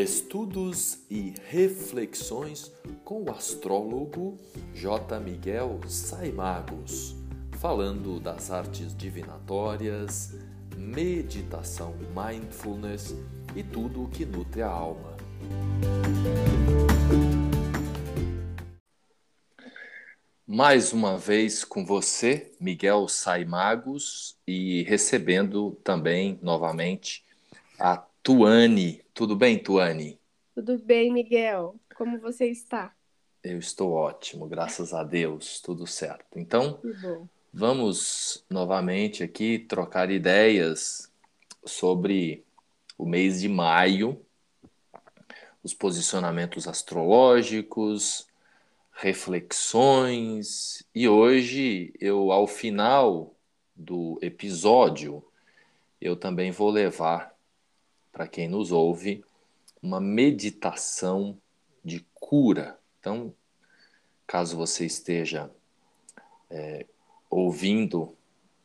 Estudos e reflexões com o astrólogo J. Miguel Saimagos, falando das artes divinatórias, meditação mindfulness e tudo o que nutre a alma. Mais uma vez com você, Miguel Saimagos, e recebendo também novamente a Tuane. Tudo bem, Tuane? Tudo bem, Miguel. Como você está? Eu estou ótimo, graças a Deus, tudo certo. Então, vamos novamente aqui trocar ideias sobre o mês de maio, os posicionamentos astrológicos, reflexões, e hoje eu, ao final do episódio, eu também vou levar para quem nos ouve uma meditação de cura. Então, caso você esteja é, ouvindo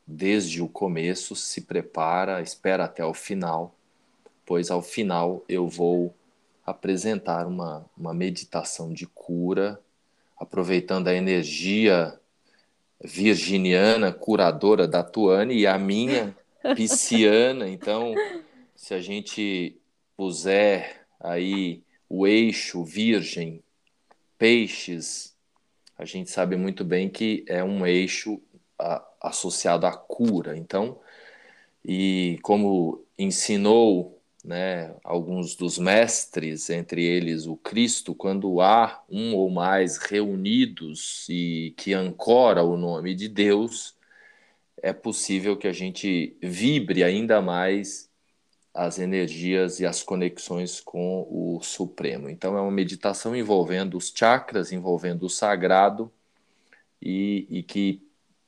desde o começo, se prepara, espera até o final, pois ao final eu vou apresentar uma, uma meditação de cura, aproveitando a energia virginiana, curadora da Tuane e a minha pisciana. Então, se a gente puser aí o eixo virgem, peixes, a gente sabe muito bem que é um eixo a, associado à cura. Então, e como ensinou né, alguns dos mestres, entre eles o Cristo, quando há um ou mais reunidos e que ancora o nome de Deus, é possível que a gente vibre ainda mais as energias e as conexões com o Supremo. Então, é uma meditação envolvendo os chakras, envolvendo o sagrado e, e que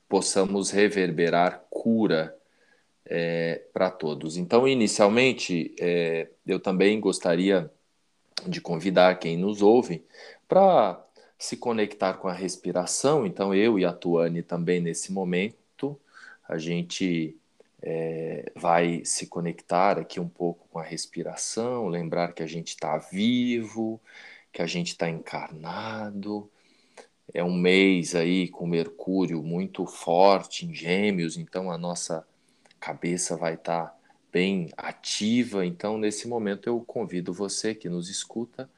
possamos reverberar cura é, para todos. Então, inicialmente, é, eu também gostaria de convidar quem nos ouve para se conectar com a respiração. Então, eu e a Tuane também nesse momento, a gente é, vai se conectar aqui um pouco com a respiração, lembrar que a gente está vivo, que a gente está encarnado. É um mês aí com Mercúrio muito forte em Gêmeos, então a nossa cabeça vai estar tá bem ativa. Então, nesse momento, eu convido você que nos escuta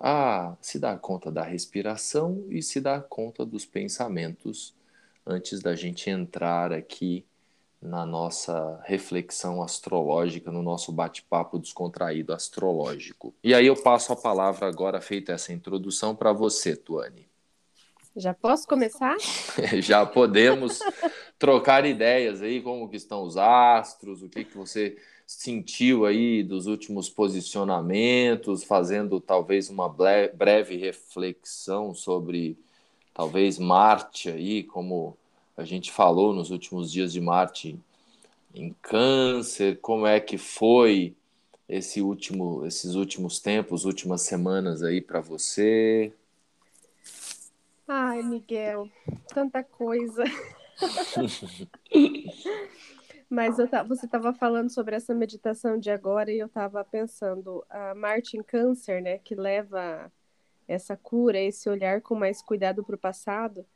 a se dar conta da respiração e se dar conta dos pensamentos antes da gente entrar aqui na nossa reflexão astrológica, no nosso bate-papo descontraído astrológico. E aí eu passo a palavra agora, feita essa introdução, para você, Tuane. Já posso começar? Já podemos trocar ideias aí, como que estão os astros, o que, que você sentiu aí dos últimos posicionamentos, fazendo talvez uma breve reflexão sobre talvez Marte aí, como a gente falou nos últimos dias de Marte em Câncer, como é que foi esse último, esses últimos tempos, últimas semanas aí para você? Ai, Miguel, tanta coisa. Mas eu, você estava falando sobre essa meditação de agora e eu estava pensando, a Marte em Câncer, né, que leva essa cura, esse olhar com mais cuidado para o passado,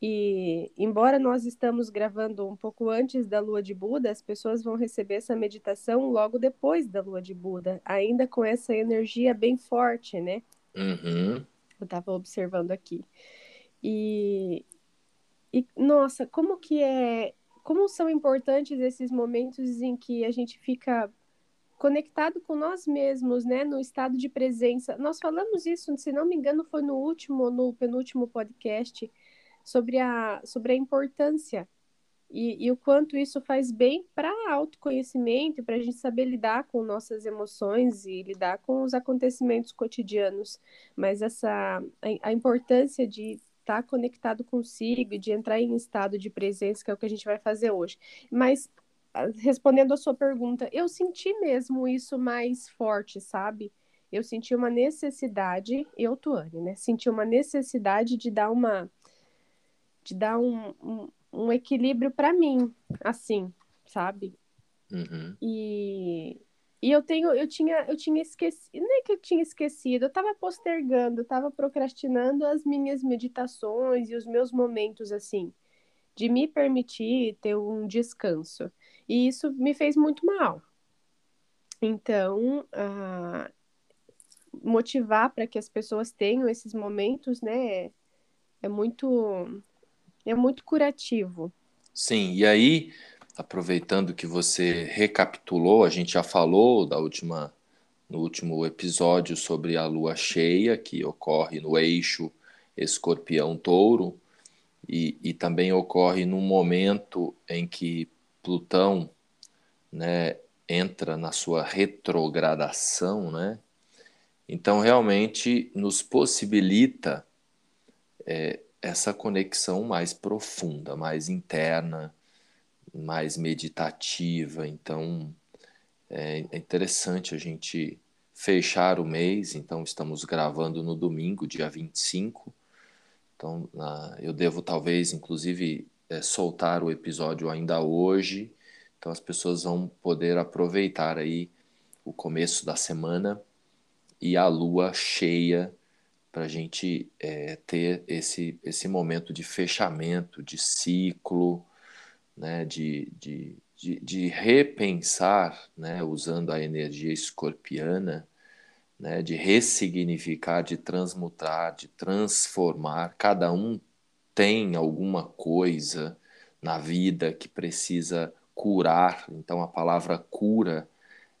e embora nós estamos gravando um pouco antes da lua de Buda, as pessoas vão receber essa meditação logo depois da lua de Buda, ainda com essa energia bem forte, né? Uhum. Eu estava observando aqui. E, e, nossa, como que é. Como são importantes esses momentos em que a gente fica conectado com nós mesmos, né? No estado de presença. Nós falamos isso, se não me engano, foi no último ou no penúltimo podcast sobre a, sobre a importância e, e o quanto isso faz bem para autoconhecimento, para a gente saber lidar com nossas emoções e lidar com os acontecimentos cotidianos. Mas essa a, a importância de estar tá conectado consigo, de entrar em estado de presença, que é o que a gente vai fazer hoje. Mas respondendo a sua pergunta, eu senti mesmo isso mais forte, sabe? Eu senti uma necessidade, eu, Tuane, né? Senti uma necessidade de dar uma de dar um, um, um equilíbrio para mim, assim, sabe? Uhum. E, E eu tenho, eu tinha, eu tinha esquecido, não é que eu tinha esquecido, eu estava postergando, estava procrastinando as minhas meditações e os meus momentos assim, de me permitir ter um descanso. E isso me fez muito mal. Então, uh, motivar para que as pessoas tenham esses momentos, né, é muito é muito curativo. Sim, e aí aproveitando que você recapitulou, a gente já falou da última no último episódio sobre a lua cheia que ocorre no eixo Escorpião-Touro e, e também ocorre num momento em que Plutão, né, entra na sua retrogradação, né? Então realmente nos possibilita é, essa conexão mais profunda, mais interna, mais meditativa. Então, é, é interessante a gente fechar o mês. Então, estamos gravando no domingo, dia 25. Então, eu devo talvez, inclusive, é, soltar o episódio ainda hoje. Então, as pessoas vão poder aproveitar aí o começo da semana e a lua cheia para a gente é, ter esse, esse momento de fechamento, de ciclo, né, de, de, de, de repensar, né, usando a energia escorpiana, né, de ressignificar, de transmutar, de transformar. Cada um tem alguma coisa na vida que precisa curar. Então a palavra cura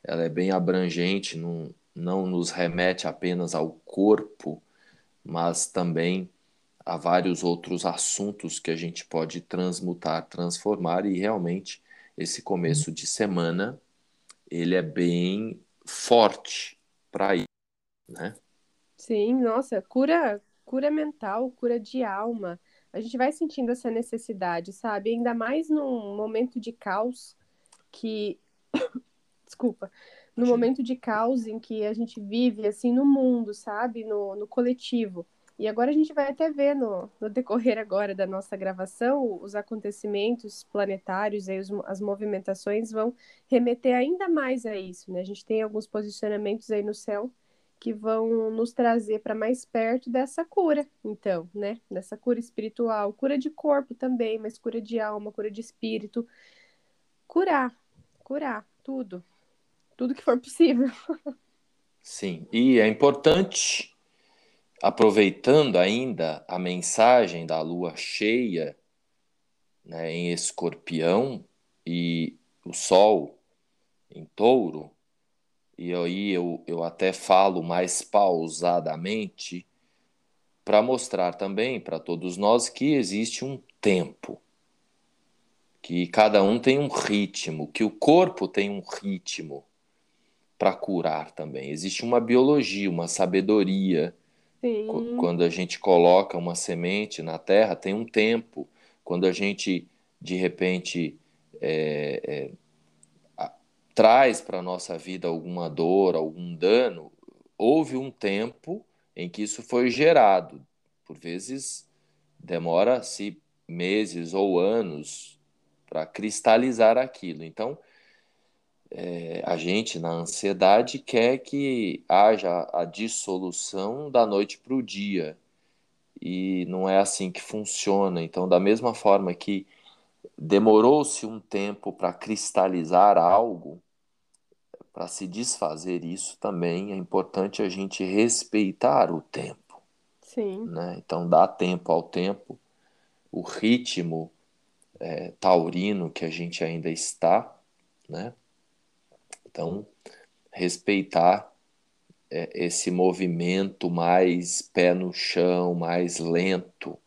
ela é bem abrangente, não, não nos remete apenas ao corpo, mas também há vários outros assuntos que a gente pode transmutar, transformar e realmente esse começo de semana ele é bem forte para ir, né? Sim, nossa, cura, cura mental, cura de alma. A gente vai sentindo essa necessidade, sabe? Ainda mais num momento de caos que desculpa, no momento de caos em que a gente vive assim no mundo, sabe? No, no coletivo. E agora a gente vai até ver no, no decorrer agora da nossa gravação os acontecimentos planetários e as movimentações vão remeter ainda mais a isso, né? A gente tem alguns posicionamentos aí no céu que vão nos trazer para mais perto dessa cura, então, né? Dessa cura espiritual, cura de corpo também, mas cura de alma, cura de espírito. Curar, curar tudo, tudo que for possível. Sim, e é importante aproveitando ainda a mensagem da lua cheia né, em escorpião e o sol em touro, e aí eu, eu até falo mais pausadamente para mostrar também para todos nós que existe um tempo, que cada um tem um ritmo, que o corpo tem um ritmo para curar também. Existe uma biologia, uma sabedoria Sim. Quando a gente coloca uma semente na terra, tem um tempo. Quando a gente, de repente, é, é, a, traz para a nossa vida alguma dor, algum dano, houve um tempo em que isso foi gerado. Por vezes, demora-se meses ou anos para cristalizar aquilo. Então, é, a gente, na ansiedade, quer que haja a dissolução da noite para o dia. E não é assim que funciona. Então, da mesma forma que demorou-se um tempo para cristalizar algo, para se desfazer isso também é importante a gente respeitar o tempo. Sim. Né? Então, dá tempo ao tempo, o ritmo é, taurino que a gente ainda está, né? Então, respeitar é, esse movimento mais pé no chão, mais lento,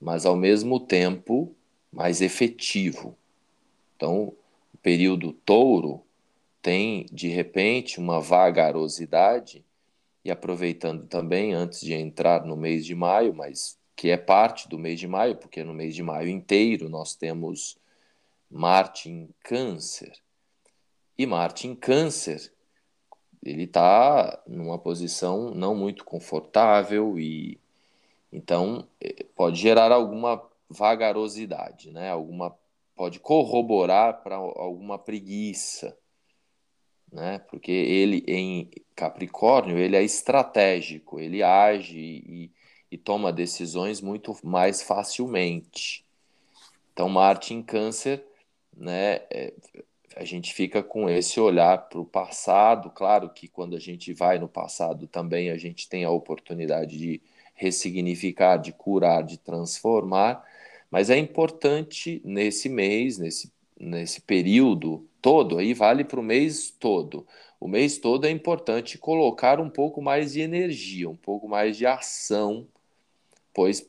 mas ao mesmo tempo mais efetivo. Então, o período touro tem, de repente, uma vagarosidade, e aproveitando também, antes de entrar no mês de maio, mas que é parte do mês de maio, porque no mês de maio inteiro nós temos Marte em Câncer. E Marte em Câncer, ele está numa posição não muito confortável e então eh, pode gerar alguma vagarosidade, né? Alguma pode corroborar para alguma preguiça, né? Porque ele em Capricórnio ele é estratégico, ele age e, e toma decisões muito mais facilmente. Então Marte em Câncer, né? É, a gente fica com esse olhar para o passado. Claro que quando a gente vai no passado também a gente tem a oportunidade de ressignificar, de curar, de transformar, mas é importante nesse mês, nesse, nesse período todo, aí vale para o mês todo. O mês todo é importante colocar um pouco mais de energia, um pouco mais de ação, pois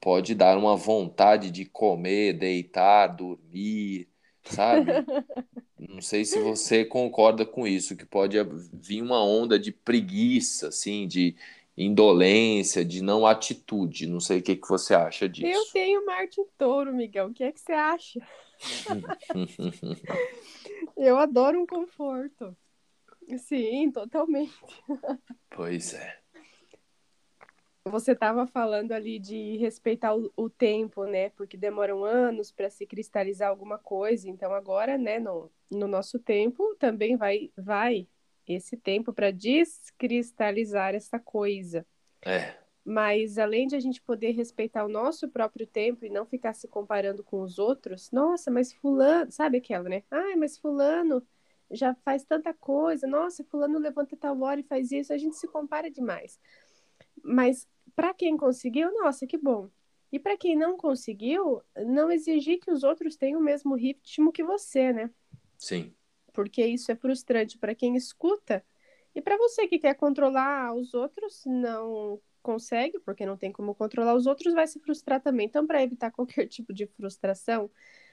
pode dar uma vontade de comer, deitar, dormir, sabe? Não sei se você concorda com isso, que pode vir uma onda de preguiça, assim, de indolência, de não atitude. Não sei o que, que você acha disso. Eu tenho Marte em touro, Miguel. O que é que você acha? Eu adoro um conforto. Sim, totalmente. Pois é. Você estava falando ali de respeitar o, o, tempo, né? Porque demoram anos para se cristalizar alguma coisa. Então agora, né, no, no nosso tempo também vai vai esse tempo para descristalizar essa coisa. É. Mas além de a gente poder respeitar o nosso próprio tempo e não ficar se comparando com os outros, nossa, mas fulano, sabe aquela, né? Ai, mas fulano já faz tanta coisa, nossa, fulano levanta tal hora e faz isso, a gente se compara demais. Mas para quem conseguiu, nossa, que bom. E para quem não conseguiu, não exigir que os outros tenham o mesmo ritmo que você, né? Sim porque isso é frustrante para quem escuta e para você que quer controlar os outros, não consegue, porque não tem como controlar os outros, vai se frustrar também. Então, para evitar qualquer tipo de frustração,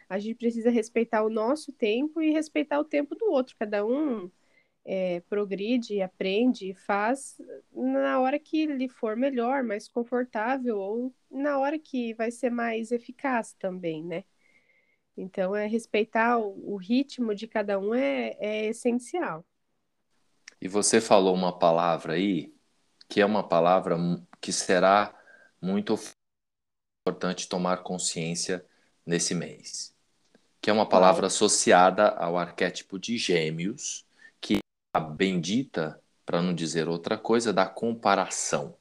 a gente precisa respeitar o nosso tempo e respeitar o tempo do outro. Cada um é, progride, aprende e faz na hora que lhe for melhor, mais confortável ou na hora que vai ser mais eficaz também, né? Então, é respeitar o, o ritmo de cada um é, é essencial. E você falou uma palavra aí, que é uma palavra que será muito importante tomar consciência nesse mês, que é uma palavra associada ao arquétipo de Gêmeos, bendita, para não dizer outra coisa, da comparação.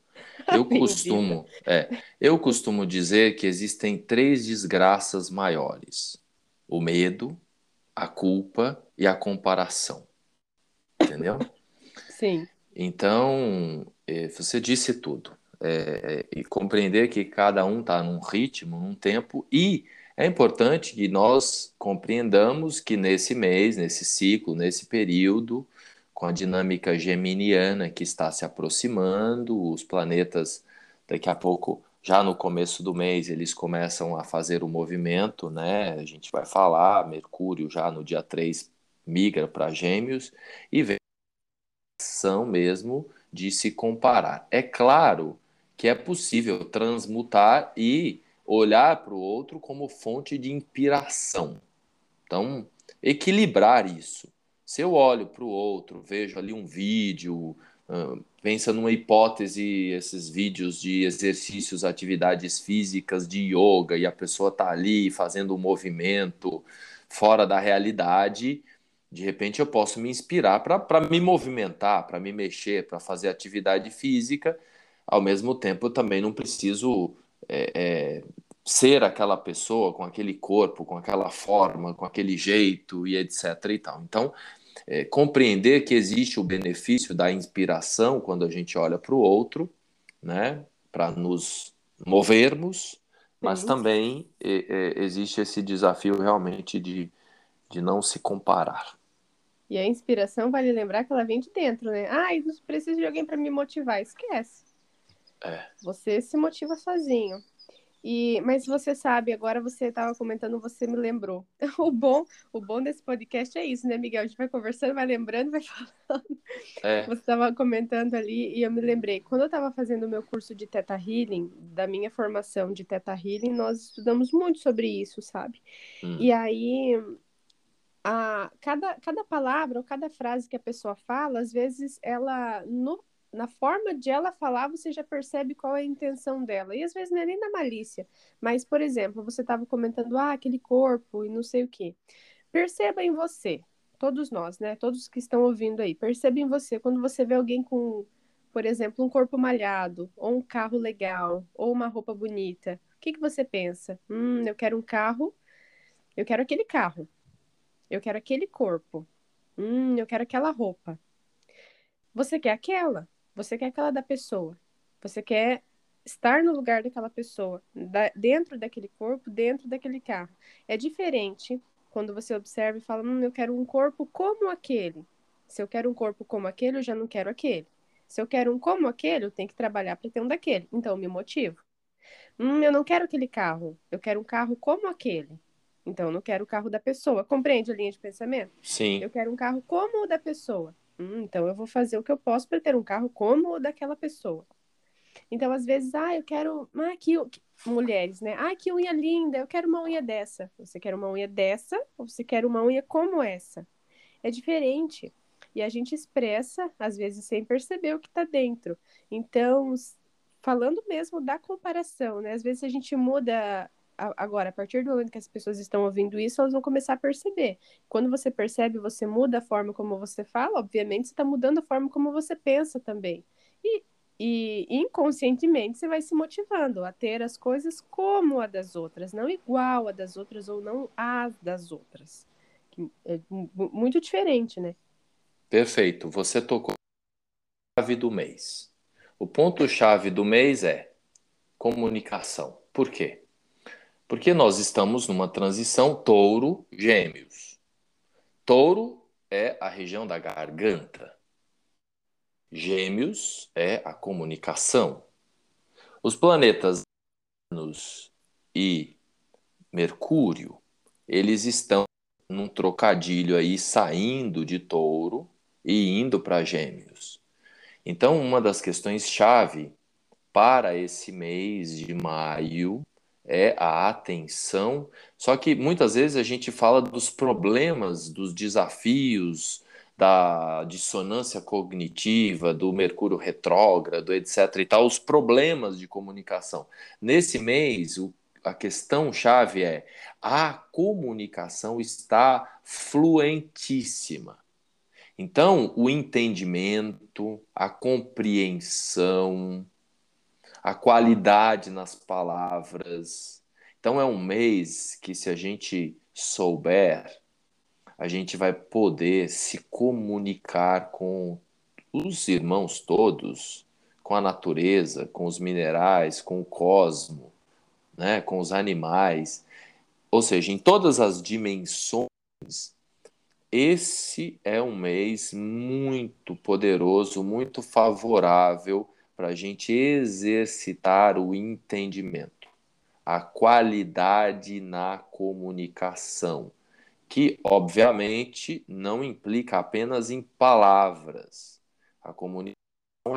Eu costumo, é, eu costumo dizer que existem três desgraças maiores: o medo, a culpa e a comparação. Entendeu? Sim. Então, é, você disse tudo. É, e compreender que cada um está num ritmo, num tempo, e é importante que nós compreendamos que nesse mês, nesse ciclo, nesse período, com a dinâmica geminiana que está se aproximando, os planetas daqui a pouco já no começo do mês eles começam a fazer o movimento, né? A gente vai falar, Mercúrio já no dia 3 migra para Gêmeos e vem ação mesmo de se comparar. É claro que é possível transmutar e olhar para o outro como fonte de inspiração. Então, equilibrar isso. Se eu olho para o outro, vejo ali um vídeo, pensa numa hipótese, esses vídeos de exercícios, atividades físicas, de yoga, e a pessoa está ali fazendo um movimento fora da realidade, de repente eu posso me inspirar para me movimentar, para me mexer, para fazer atividade física. Ao mesmo tempo, eu também não preciso é, é, ser aquela pessoa com aquele corpo, com aquela forma, com aquele jeito e etc. E tal. Então, é, compreender que existe o benefício da inspiração quando a gente olha para o outro, né, para nos movermos, mas também é, é, existe esse desafio realmente de, de não se comparar. E a inspiração vale lembrar que ela vem de dentro, né? Ah, eu preciso de alguém para me motivar. Esquece. É. Você se motiva sozinho. E, mas você sabe, agora você estava comentando, você me lembrou. O bom, o bom desse podcast é isso, né, Miguel? A gente vai conversando, vai lembrando, vai falando. É. Você estava comentando ali e eu me lembrei. Quando eu estava fazendo o meu curso de Teta Healing, da minha formação de Teta Healing, nós estudamos muito sobre isso, sabe? Hum. E aí, a, cada, cada palavra ou cada frase que a pessoa fala, às vezes ela, no na forma de ela falar, você já percebe qual é a intenção dela. E às vezes não é nem na malícia. Mas, por exemplo, você estava comentando, ah, aquele corpo e não sei o quê. Perceba em você. todos nós, né? Todos que estão ouvindo aí, percebem você quando você vê alguém com, por exemplo, um corpo malhado, ou um carro legal, ou uma roupa bonita. O que, que você pensa? Hum, eu quero um carro, eu quero aquele carro, eu quero aquele corpo, hum, eu quero aquela roupa. Você quer aquela, você quer aquela da pessoa, você quer estar no lugar daquela pessoa, da, dentro daquele corpo, dentro daquele carro. É diferente quando você observa e fala, hum, eu quero um corpo como aquele. Se eu quero um corpo como aquele, eu já não quero aquele. Se eu quero um como aquele, eu tenho que trabalhar para ter um daquele. Então, eu me motivo. Hum, eu não quero aquele carro. Eu quero um carro como aquele. Então, eu não quero o carro da pessoa. Compreende a linha de pensamento? Sim. Eu quero um carro como o da pessoa. Hum, então, eu vou fazer o que eu posso para ter um carro como o daquela pessoa. Então, às vezes, ah, eu quero. Ah, que, mulheres, né? Ah, que unha linda, eu quero uma unha dessa. Você quer uma unha dessa ou você quer uma unha como essa? É diferente. E a gente expressa, às vezes, sem perceber o que está dentro. Então, falando mesmo da comparação, né? Às vezes a gente muda. Agora, a partir do momento que as pessoas estão ouvindo isso, elas vão começar a perceber. Quando você percebe, você muda a forma como você fala, obviamente você está mudando a forma como você pensa também. E e inconscientemente você vai se motivando a ter as coisas como a das outras, não igual a das outras ou não a das outras. É muito diferente, né? Perfeito. Você tocou a chave do mês. O ponto-chave do mês é comunicação. Por quê? Porque nós estamos numa transição touro-gêmeos. Touro é a região da garganta. Gêmeos é a comunicação. Os planetas Vênus e Mercúrio, eles estão num trocadilho aí saindo de Touro e indo para Gêmeos. Então, uma das questões chave para esse mês de maio é a atenção. Só que muitas vezes a gente fala dos problemas, dos desafios, da dissonância cognitiva, do Mercúrio retrógrado, etc. e tal, os problemas de comunicação. Nesse mês, o, a questão chave é a comunicação está fluentíssima. Então, o entendimento, a compreensão, a qualidade nas palavras. Então, é um mês que, se a gente souber a gente vai poder se comunicar com os irmãos todos, com a natureza, com os minerais, com o cosmo, né, com os animais, ou seja, em todas as dimensões. Esse é um mês muito poderoso, muito favorável para a gente exercitar o entendimento, a qualidade na comunicação que obviamente não implica apenas em palavras. A comunicação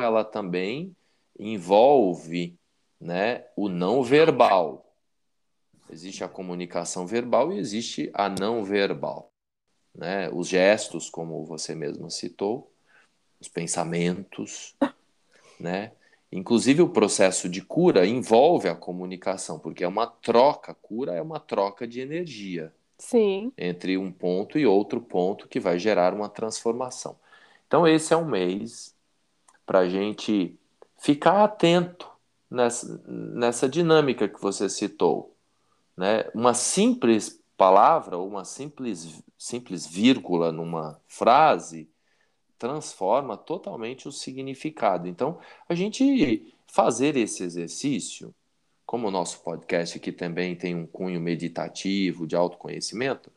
ela também envolve, né, o não verbal. Existe a comunicação verbal e existe a não verbal, né? Os gestos, como você mesmo citou, os pensamentos, né? Inclusive o processo de cura envolve a comunicação, porque é uma troca, cura é uma troca de energia. Sim. entre um ponto e outro ponto que vai gerar uma transformação. Então, esse é um mês para a gente ficar atento nessa, nessa dinâmica que você citou. Né? Uma simples palavra ou uma simples, simples vírgula numa frase transforma totalmente o significado. Então, a gente fazer esse exercício como o nosso podcast aqui também tem um cunho meditativo, de autoconhecimento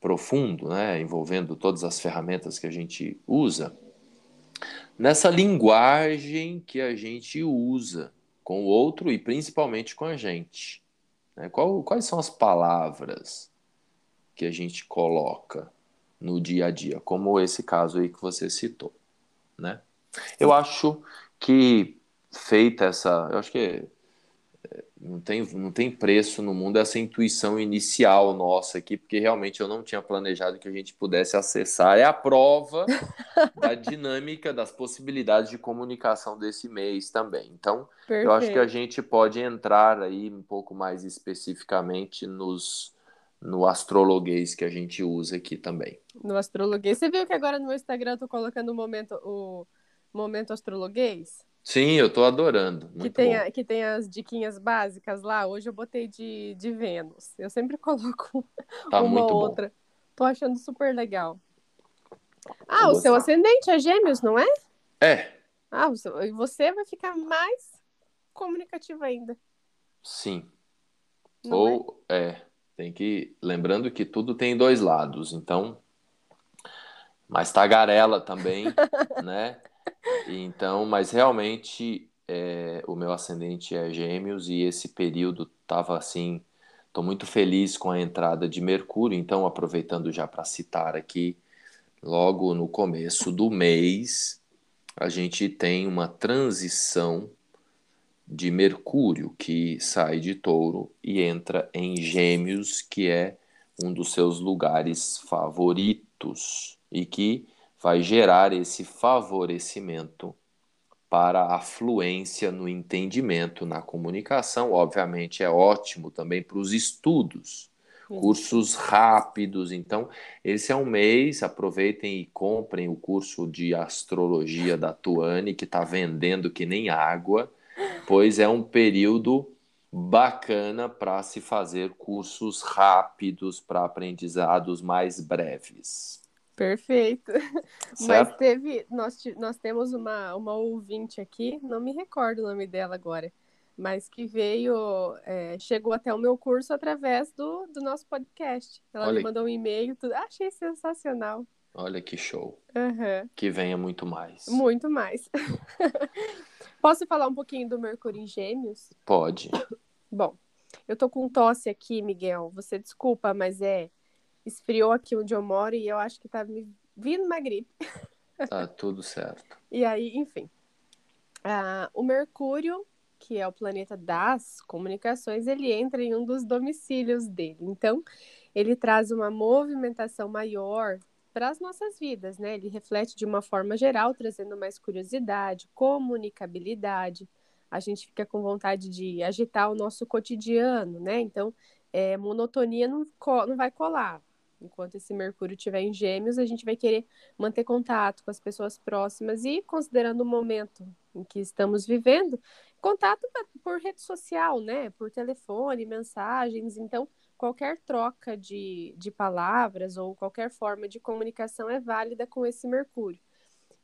profundo, né, envolvendo todas as ferramentas que a gente usa, nessa linguagem que a gente usa com o outro e principalmente com a gente. Né? Qual, quais são as palavras que a gente coloca no dia a dia, como esse caso aí que você citou, né? Eu acho que feita essa, eu acho que não tem, não tem preço no mundo essa intuição inicial nossa aqui, porque realmente eu não tinha planejado que a gente pudesse acessar. É a prova da dinâmica, das possibilidades de comunicação desse mês também. Então, Perfeito. eu acho que a gente pode entrar aí um pouco mais especificamente nos, no astrologuês que a gente usa aqui também. No astrologuês. Você viu que agora no meu Instagram eu tô colocando o momento, o momento astrologuês? Sim, eu tô adorando. que, tem a, que tem as diquinhas básicas lá. Hoje eu botei de, de Vênus. Eu sempre coloco tá uma ou outra. Tô achando super legal. Ah, o seu ascendente é gêmeos, não é? É. Ah, e você vai ficar mais comunicativo ainda. Sim. Não ou é? é, tem que lembrando que tudo tem dois lados, então mas tagarela também, né? Então, mas realmente é, o meu ascendente é Gêmeos e esse período estava assim. Estou muito feliz com a entrada de Mercúrio, então aproveitando já para citar aqui, logo no começo do mês, a gente tem uma transição de Mercúrio que sai de Touro e entra em Gêmeos, que é um dos seus lugares favoritos e que vai gerar esse favorecimento para a fluência no entendimento, na comunicação. Obviamente é ótimo também para os estudos, cursos rápidos. Então, esse é um mês, aproveitem e comprem o curso de astrologia da Tuane, que está vendendo que nem água, pois é um período bacana para se fazer cursos rápidos para aprendizados mais breves. Perfeito. Certo? Mas teve, nós, nós temos uma, uma ouvinte aqui, não me recordo o nome dela agora, mas que veio, é, chegou até o meu curso através do, do nosso podcast. Ela Olha... me mandou um e-mail, tudo. achei sensacional. Olha que show. Uhum. Que venha muito mais. Muito mais. Posso falar um pouquinho do Mercúrio em Gêmeos? Pode. Bom, eu tô com tosse aqui, Miguel. Você desculpa, mas é esfriou aqui onde eu moro e eu acho que tá me vindo uma gripe. Tá tudo certo. e aí, enfim. Uh, o Mercúrio, que é o planeta das comunicações, ele entra em um dos domicílios dele. Então, ele traz uma movimentação maior para as nossas vidas, né? Ele reflete de uma forma geral, trazendo mais curiosidade, comunicabilidade. A gente fica com vontade de agitar o nosso cotidiano, né? Então, é, monotonia não, não vai colar. Enquanto esse Mercúrio estiver em Gêmeos, a gente vai querer manter contato com as pessoas próximas e, considerando o momento em que estamos vivendo, contato por rede social, né? Por telefone, mensagens. Então, qualquer troca de, de palavras ou qualquer forma de comunicação é válida com esse Mercúrio.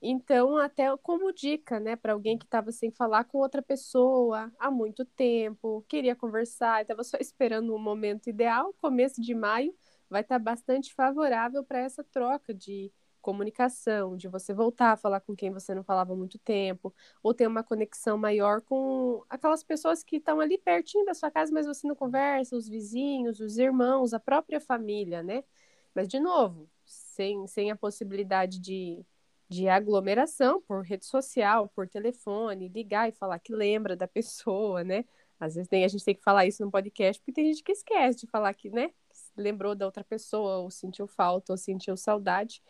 Então, até como dica, né, para alguém que estava sem falar com outra pessoa há muito tempo, queria conversar, estava só esperando um momento ideal, começo de maio, vai estar tá bastante favorável para essa troca de comunicação, de você voltar a falar com quem você não falava há muito tempo, ou ter uma conexão maior com aquelas pessoas que estão ali pertinho da sua casa, mas você não conversa, os vizinhos, os irmãos, a própria família, né? Mas, de novo, sem, sem a possibilidade de, de aglomeração por rede social, por telefone, ligar e falar que lembra da pessoa, né? Às vezes tem, a gente tem que falar isso no podcast, porque tem gente que esquece de falar que, né? lembrou da outra pessoa, ou sentiu falta, ou sentiu saudade.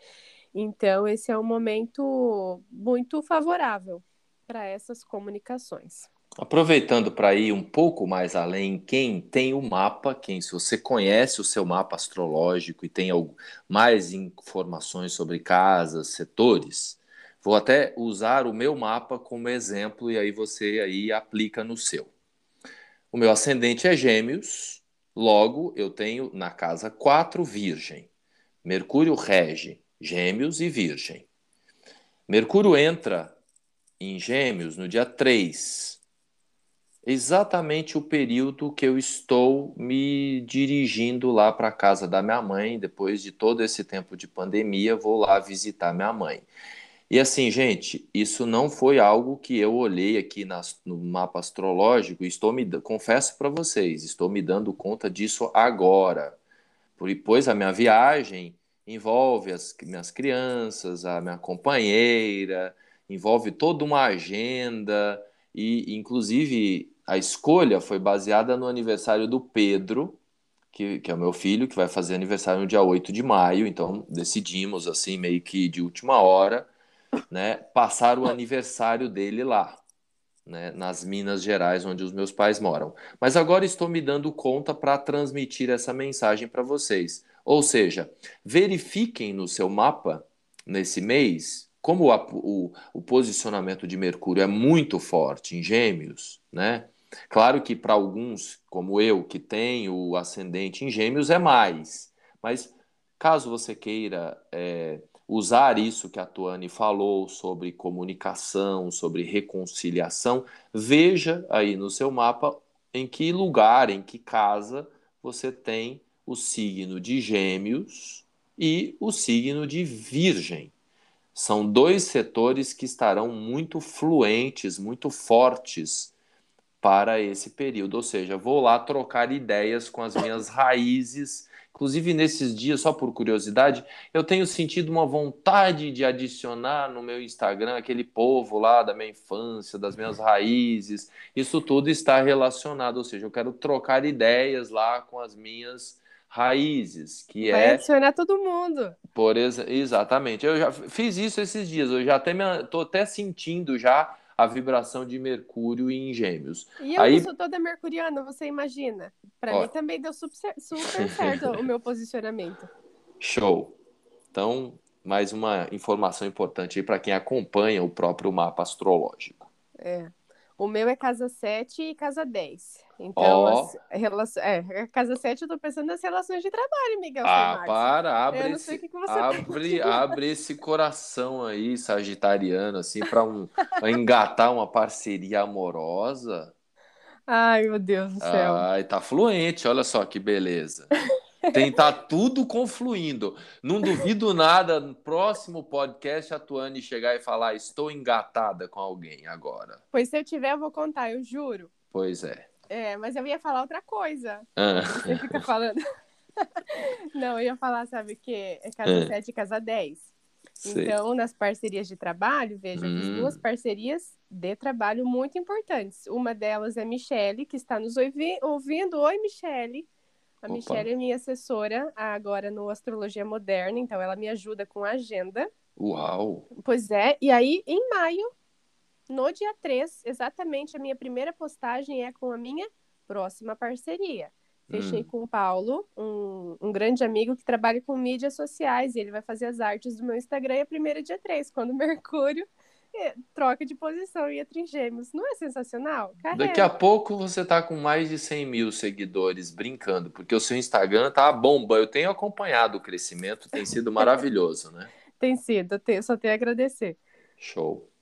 Então, esse é um momento muito favorável para essas comunicações. Aproveitando para ir um pouco mais além, quem tem o mapa, quem se você conhece o seu mapa astrológico e tem mais informações sobre casas, setores, vou até usar o meu mapa como exemplo e aí você aí aplica no seu. O meu ascendente é Gêmeos, Logo, eu tenho na casa 4 Virgem. Mercúrio rege Gêmeos e Virgem. Mercúrio entra em Gêmeos no dia 3. Exatamente o período que eu estou me dirigindo lá para a casa da minha mãe. Depois de todo esse tempo de pandemia, vou lá visitar minha mãe. E assim, gente, isso não foi algo que eu olhei aqui nas, no mapa astrológico estou me confesso para vocês, estou me dando conta disso agora. Pois a minha viagem envolve as minhas crianças, a minha companheira, envolve toda uma agenda e inclusive a escolha foi baseada no aniversário do Pedro, que, que, é o meu filho, que vai fazer aniversário no dia 8 de maio, então decidimos assim meio que de última hora né, passar o aniversário dele lá. né, nas Minas Gerais, onde os meus pais moram. Mas agora estou me dando conta para transmitir essa mensagem para vocês. Ou seja, verifiquem no seu mapa, nesse mês, como a, o, o posicionamento de Mercúrio é muito forte em Gêmeos, né? Claro que para alguns, como eu, que tenho o ascendente em Gêmeos, é mais. Mas caso você queira é, usar isso que a Tuane falou sobre comunicação, sobre reconciliação, veja aí no seu mapa em que lugar, em que casa você tem o signo de Gêmeos e o signo de Virgem. São dois setores que estarão muito fluentes, muito fortes para esse período. Ou seja, vou lá trocar ideias com as minhas raízes Inclusive, nesses dias, só por curiosidade, eu tenho sentido uma vontade de adicionar no meu Instagram aquele povo lá da minha infância, das minhas raízes. Isso tudo está relacionado, ou seja, eu quero trocar ideias lá com as minhas raízes, que Vai é adicionar todo mundo. por ex... exatamente. Eu já fiz isso esses dias, eu já até me... tô até sentindo já a vibração de Mercúrio em Gêmeos. E eu Aí- sou toda mercuriana, você imagina? Para mim também deu super, super certo o meu posicionamento. Show. Então, mais uma informação importante aí para quem acompanha o próprio mapa astrológico. É. O meu é casa 7 e casa 10. Então, Ó. as relações... é, a casa 7 eu tô pensando nas relações de trabalho, Miguel. Ah, para, abre Eu não sei esse, o que que você abre, abre esse coração aí, sagitariano, assim, para um, pra engatar uma parceria amorosa. Ai, meu Deus do céu. Ai, tá fluente, olha só que beleza. Tem tá tudo confluindo. Não duvido nada, no próximo podcast a Tuane chegar e falar: estou engatada com alguém agora. Pois se eu tiver, eu vou contar, eu juro. Pois é. É, mas eu ia falar outra coisa. Ah, Você fica falando. Não, eu ia falar, sabe o quê? É casa É. 7 e casa 10. sei. Então, nas parcerias de trabalho, veja, fiz Hum. duas parcerias de trabalho muito importantes. Uma delas é a Michele, que está nos ouvi- ouvindo. Oi, Michele. A Opa. Michele é minha assessora agora no Astrologia Moderna, então ela me ajuda com a agenda. Uau! Pois é, e aí em maio, no dia 3, exatamente a minha primeira postagem é com a minha próxima parceria. Fechei Hum. com o Paulo, um, um grande amigo que trabalha com mídias sociais, e ele vai fazer as artes do meu Instagram e a primeira dia 3, quando Mercúrio eh, troca de posição e entra em gêmeos. Não é sensacional? Carrega. Daqui a pouco você tá com mais de 100 mil seguidores brincando, porque o seu Instagram tá bomba. Eu tenho acompanhado o crescimento, tem sido maravilhoso, né? Tem sido, só tenho a agradecer. Show.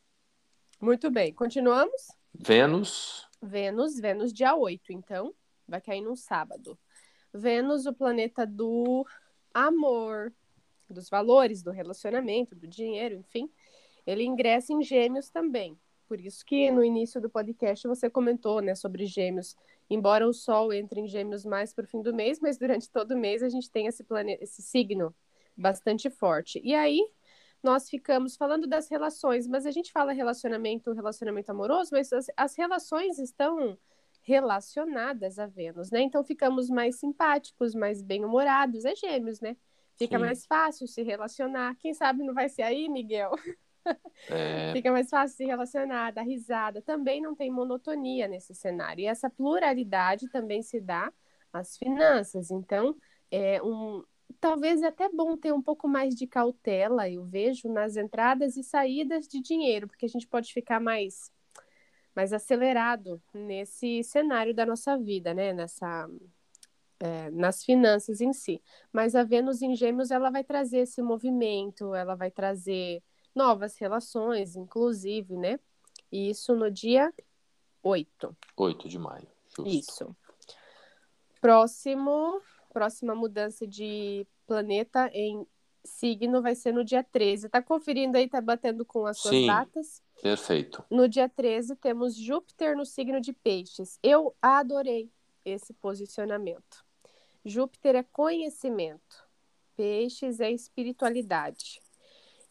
Muito bem, continuamos? Vênus, Vênus, Vênus dia 8, então, vai cair num sábado. Vênus, o planeta do amor, dos valores, do relacionamento, do dinheiro, enfim, ele ingressa em Gêmeos também. Por isso que no início do podcast você comentou, né, sobre Gêmeos. Embora o Sol entre em Gêmeos mais para o fim do mês, mas durante todo o mês a gente tem esse planeta, esse signo bastante forte. E aí nós ficamos falando das relações, mas a gente fala relacionamento, relacionamento amoroso, mas as, as relações estão relacionadas a Vênus, né? Então ficamos mais simpáticos, mais bem-humorados, é gêmeos, né? Fica Sim. mais fácil se relacionar. Quem sabe não vai ser aí, Miguel? é, Fica mais fácil se relacionar, dar risada. Também não tem monotonia nesse cenário. E essa pluralidade também se dá às finanças. Então, é um, talvez é até bom ter um pouco mais de cautela, eu vejo, nas entradas e saídas de dinheiro, porque a gente pode ficar mais, mais acelerado nesse cenário da nossa vida, né? Nessa, é, nas finanças em si. Mas a Vênus em Gêmeos, ela vai trazer esse movimento, ela vai trazer novas relações, inclusive, né? E isso no dia 8. 8 de maio. Justo. Isso. Próximo, próxima mudança de planeta em signo vai ser no dia 13. Tá conferindo aí, tá batendo com as suas Sim. datas? Perfeito. No dia 13 temos Júpiter no signo de Peixes. Eu adorei esse posicionamento. Júpiter é conhecimento. Peixes é espiritualidade.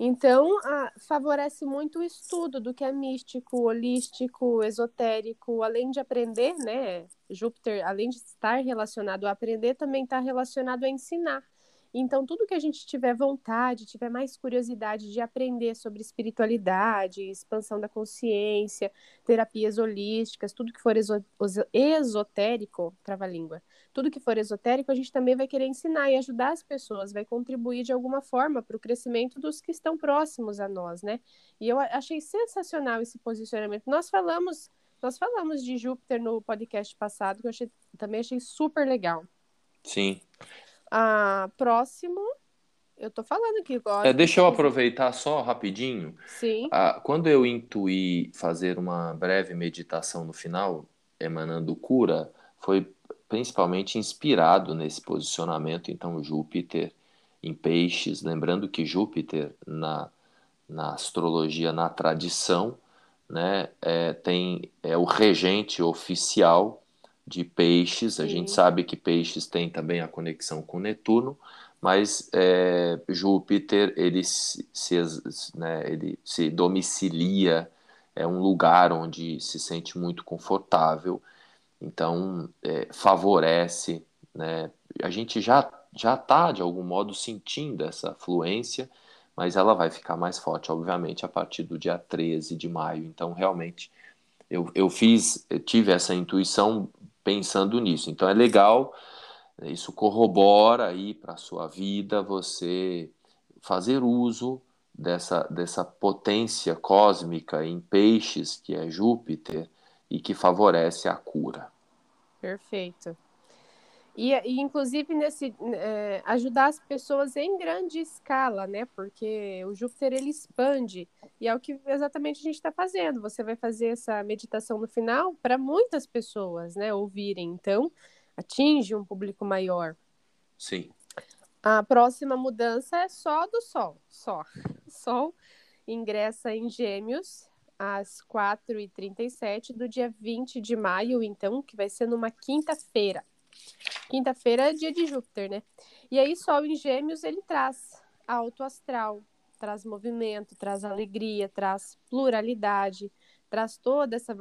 Então, a- favorece muito o estudo do que é místico, holístico, esotérico, além de aprender, né? Júpiter, além de estar relacionado a aprender, também está relacionado a ensinar. Então, tudo que a gente tiver vontade, tiver mais curiosidade de aprender sobre espiritualidade, expansão da consciência, terapias holísticas, tudo que for esotérico, trava-língua, tudo que for esotérico, a gente também vai querer ensinar e ajudar as pessoas, vai contribuir de alguma forma para o crescimento dos que estão próximos a nós, né? E eu achei sensacional esse posicionamento. Nós falamos, nós falamos de Júpiter no podcast passado, que eu achei, também achei super legal. Sim. Ah, próximo, eu tô falando aqui agora. É, deixa eu aproveitar só rapidinho. Sim. Ah, quando eu intuí fazer uma breve meditação no final, emanando cura, foi principalmente inspirado nesse posicionamento. Então, Júpiter em Peixes, lembrando que Júpiter na, na astrologia, na tradição, né, é, tem é o regente oficial de Peixes. A gente sabe que Peixes tem também a conexão com Netuno, mas é, Júpiter ele se, se, né, ele se domicilia, é um lugar onde se sente muito confortável, então é, favorece, né, a gente já já está de algum modo sentindo essa fluência, mas ela vai ficar mais forte, obviamente, a partir do dia 13 de maio. Então, realmente, eu, eu fiz, eu tive essa intuição pensando nisso. Então é legal, isso corrobora aí para a sua vida você fazer uso dessa, dessa potência cósmica em peixes, que é Júpiter, e que favorece a cura. Perfeito. E, e inclusive nesse é, ajudar as pessoas em grande escala, né? Porque o Júpiter ele expande e é o que exatamente a gente está fazendo. Você vai fazer essa meditação no final para muitas pessoas, né? Ouvirem. Então atinge um público maior. Sim. A próxima mudança é só do Sol, só. Sol ingressa em Gêmeos às 4h37 do dia 20 de maio, então, que vai ser numa quinta-feira. Quinta-feira é dia de Júpiter, né? E aí, Sol em Gêmeos, ele traz alto astral, traz movimento, traz alegria, traz pluralidade, traz toda essa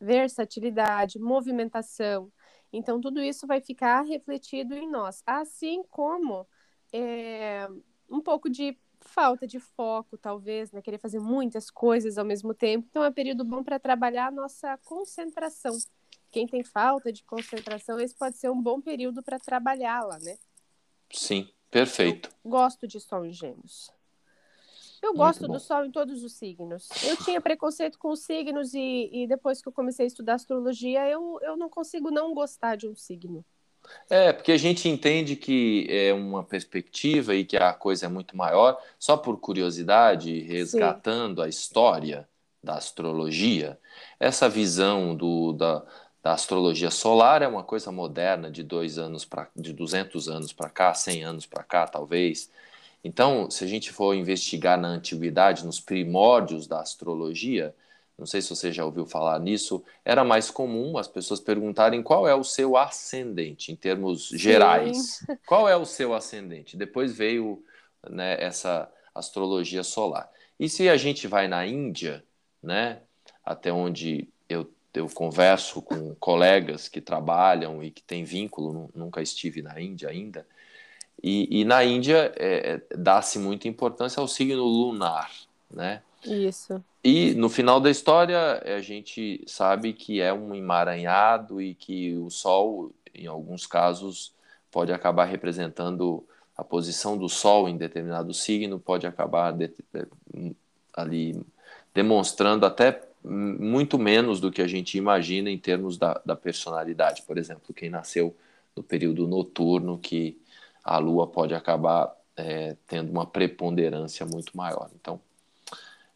versatilidade, movimentação. Então, tudo isso vai ficar refletido em nós. Assim como é, um pouco de falta de foco, talvez, né? Querer fazer muitas coisas ao mesmo tempo. Então, é um período bom para trabalhar a nossa concentração quem tem falta de concentração, esse pode ser um bom período para trabalhá-la, né? Sim, perfeito. Eu gosto de Sol em Gêmeos. Eu gosto do Sol em todos os signos. Eu tinha preconceito com os signos e, e, depois que eu comecei a estudar astrologia, eu, eu não consigo não gostar de um signo. É, porque a gente entende que é uma perspectiva e que a coisa é muito maior. Só por curiosidade, resgatando Sim. a história da astrologia, essa visão do, da, da astrologia solar é uma coisa moderna de dois anos para de 200 anos para cá, 100 anos para cá, talvez. Então, se a gente for investigar na antiguidade, nos primórdios da astrologia, não sei se você já ouviu falar nisso, era mais comum as pessoas perguntarem qual é o seu ascendente, em termos Sim. gerais. Qual é o seu ascendente? Depois veio né, essa astrologia solar. E se a gente vai na Índia, né, até onde eu converso com colegas que trabalham e que têm vínculo, nunca estive na Índia ainda, e, e na Índia é, é, dá-se muita importância ao signo lunar, né? Isso. E no final da história a gente sabe que é um emaranhado e que o Sol, em alguns casos, pode acabar representando a posição do Sol em determinado signo, pode acabar de, ali demonstrando até muito menos do que a gente imagina em termos da, da personalidade. Por exemplo, quem nasceu no período noturno, que a Lua pode acabar é, tendo uma preponderância muito maior. Então,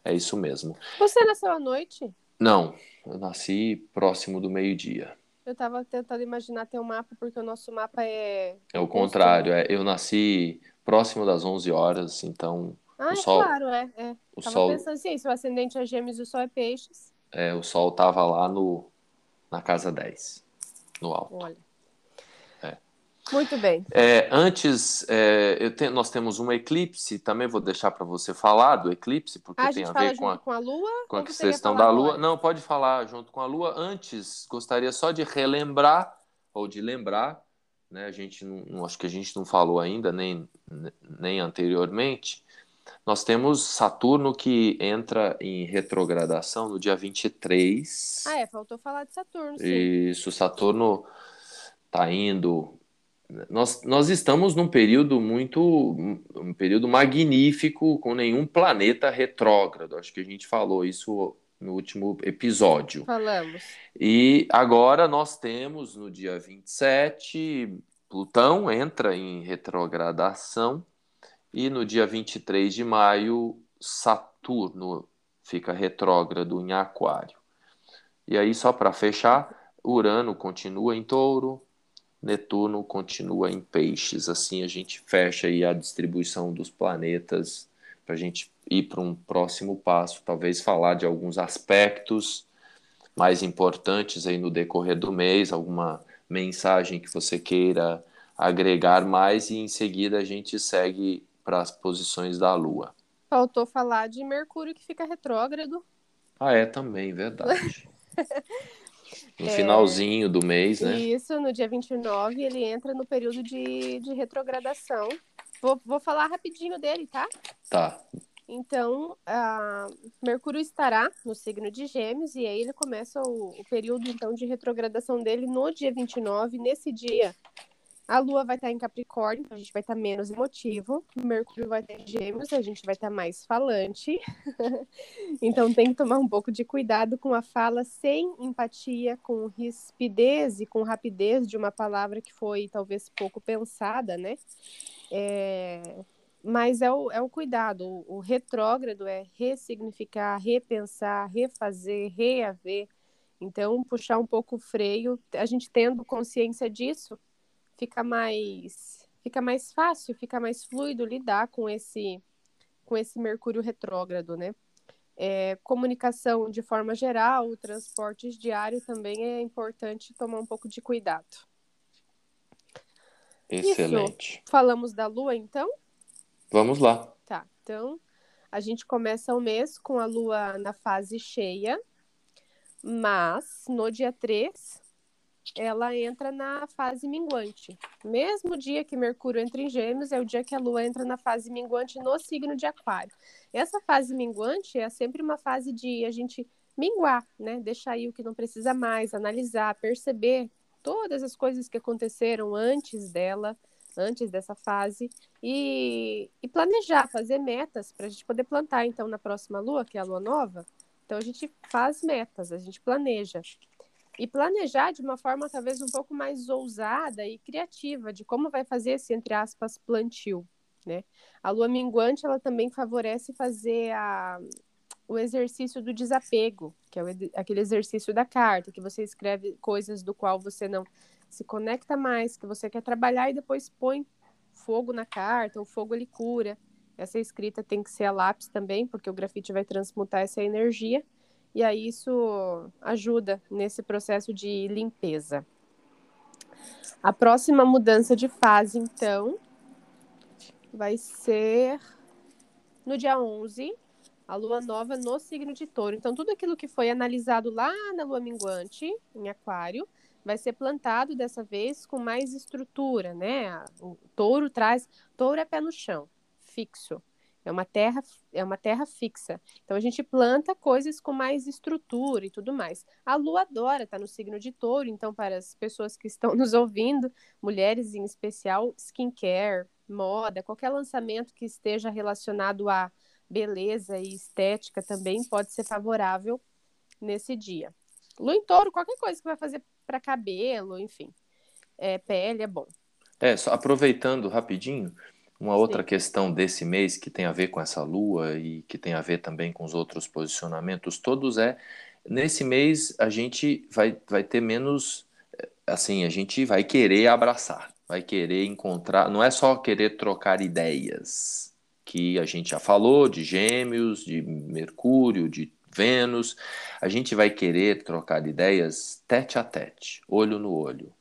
é isso mesmo. Você nasceu à noite? Não, eu nasci próximo do meio-dia. Eu estava tentando imaginar ter um mapa, porque o nosso mapa é. É o contrário, é, eu nasci próximo das 11 horas, então ah, o é sol, claro, é. é. O Tava sol, pensando assim, se o ascendente é gêmeos e o sol é peixes. É, o sol tava lá no, na casa 10, no alto. Olha. É. Muito bem. É, antes, é, te, nós temos um eclipse, também vou deixar para você falar do eclipse, porque ah, tem a, a ver com a, com a Lua. Com a questão da Lua. Agora? Não, pode falar junto com a Lua. Antes, gostaria só de relembrar, ou de lembrar, né? A gente não, acho que a gente não falou ainda nem nem anteriormente. Nós temos Saturno que entra em retrogradação no dia 23. Ah, é, faltou falar de Saturno, sim. Isso, Saturno está indo nós, nós estamos num período muito um período magnífico com nenhum planeta retrógrado. Acho que a gente falou isso no último episódio. Falamos. E agora nós temos no dia 27, Plutão entra em retrogradação e no dia 23 de maio, Saturno fica retrógrado em Aquário. E aí, só para fechar, Urano continua em touro, Netuno continua em peixes. Assim a gente fecha aí a distribuição dos planetas para a gente ir para um próximo passo, talvez falar de alguns aspectos mais importantes aí no decorrer do mês, alguma mensagem que você queira agregar mais e em seguida a gente segue para as posições da Lua. Faltou falar de Mercúrio que fica retrógrado. Ah, é também, verdade. No é, finalzinho do mês, né? Isso, no dia 29, ele entra no período de, de retrogradação. Vou, vou falar rapidinho dele, tá? Tá. Então, Mercúrio estará no signo de Gêmeos e aí ele começa o, o período então de retrogradação dele no dia 29. Nesse dia, a Lua vai estar em Capricórnio, então a gente vai estar menos emotivo. Mercúrio vai estar em Gêmeos, a gente vai estar mais falante. então tem que tomar um pouco de cuidado com a fala sem empatia, com rispidez e com rapidez de uma palavra que foi talvez pouco pensada, né? É... Mas é o, é o cuidado. O, o retrógrado é ressignificar, repensar, refazer, reaver. Então, puxar um pouco o freio, a gente tendo consciência disso, fica mais fica mais fácil, fica mais fluido lidar com esse com esse Mercúrio retrógrado, né? É, comunicação de forma geral, transportes diário também é importante tomar um pouco de cuidado. Excelente. Isso. Falamos da Lua, então? Vamos lá. Tá, então a gente começa o mês com a Lua na fase cheia, mas no dia 3 ela entra na fase minguante. Mesmo dia que Mercúrio entra em Gêmeos, é o dia que a Lua entra na fase minguante no signo de Aquário. Essa fase minguante é sempre uma fase de a gente minguar, né? Deixar aí o que não precisa mais, analisar, perceber todas as coisas que aconteceram antes dela, antes dessa fase, e, e planejar, fazer metas para a gente poder plantar, então, na próxima lua, que é a lua nova. Então, a gente faz metas, a gente planeja e planejar de uma forma talvez um pouco mais ousada e criativa de como vai fazer esse entre aspas plantio, né? A lua minguante ela também favorece fazer a, o exercício do desapego, que é o, aquele exercício da carta, que você escreve coisas do qual você não se conecta mais, que você quer trabalhar e depois põe fogo na carta, o fogo ele cura. Essa escrita tem que ser a lápis também, porque o grafite vai transmutar essa energia e aí isso ajuda nesse processo de limpeza. A próxima mudança de fase, então, vai ser no dia 11, a lua nova no signo de touro. Então, tudo aquilo que foi analisado lá na lua minguante, em Aquário, vai ser plantado dessa vez com mais estrutura, né? O touro traz. Touro é pé no chão, fixo. É uma terra, é uma terra fixa. Então a gente planta coisas com mais estrutura e tudo mais. A lua adora estar tá no signo de touro, então para as pessoas que estão nos ouvindo, mulheres em especial, skincare, moda, qualquer lançamento que esteja relacionado a beleza e estética também pode ser favorável nesse dia. Lua em touro, qualquer coisa que vai fazer para cabelo, enfim, é, pele é bom. É, só aproveitando rapidinho, uma outra Sim. questão desse mês que tem a ver com essa lua e que tem a ver também com os outros posicionamentos todos é nesse mês a gente vai, vai ter menos assim, a gente vai querer abraçar, vai querer encontrar, não é só querer trocar ideias, que a gente já falou de Gêmeos, de Mercúrio, de Vênus, a gente vai querer trocar ideias tete a tete, olho no olho.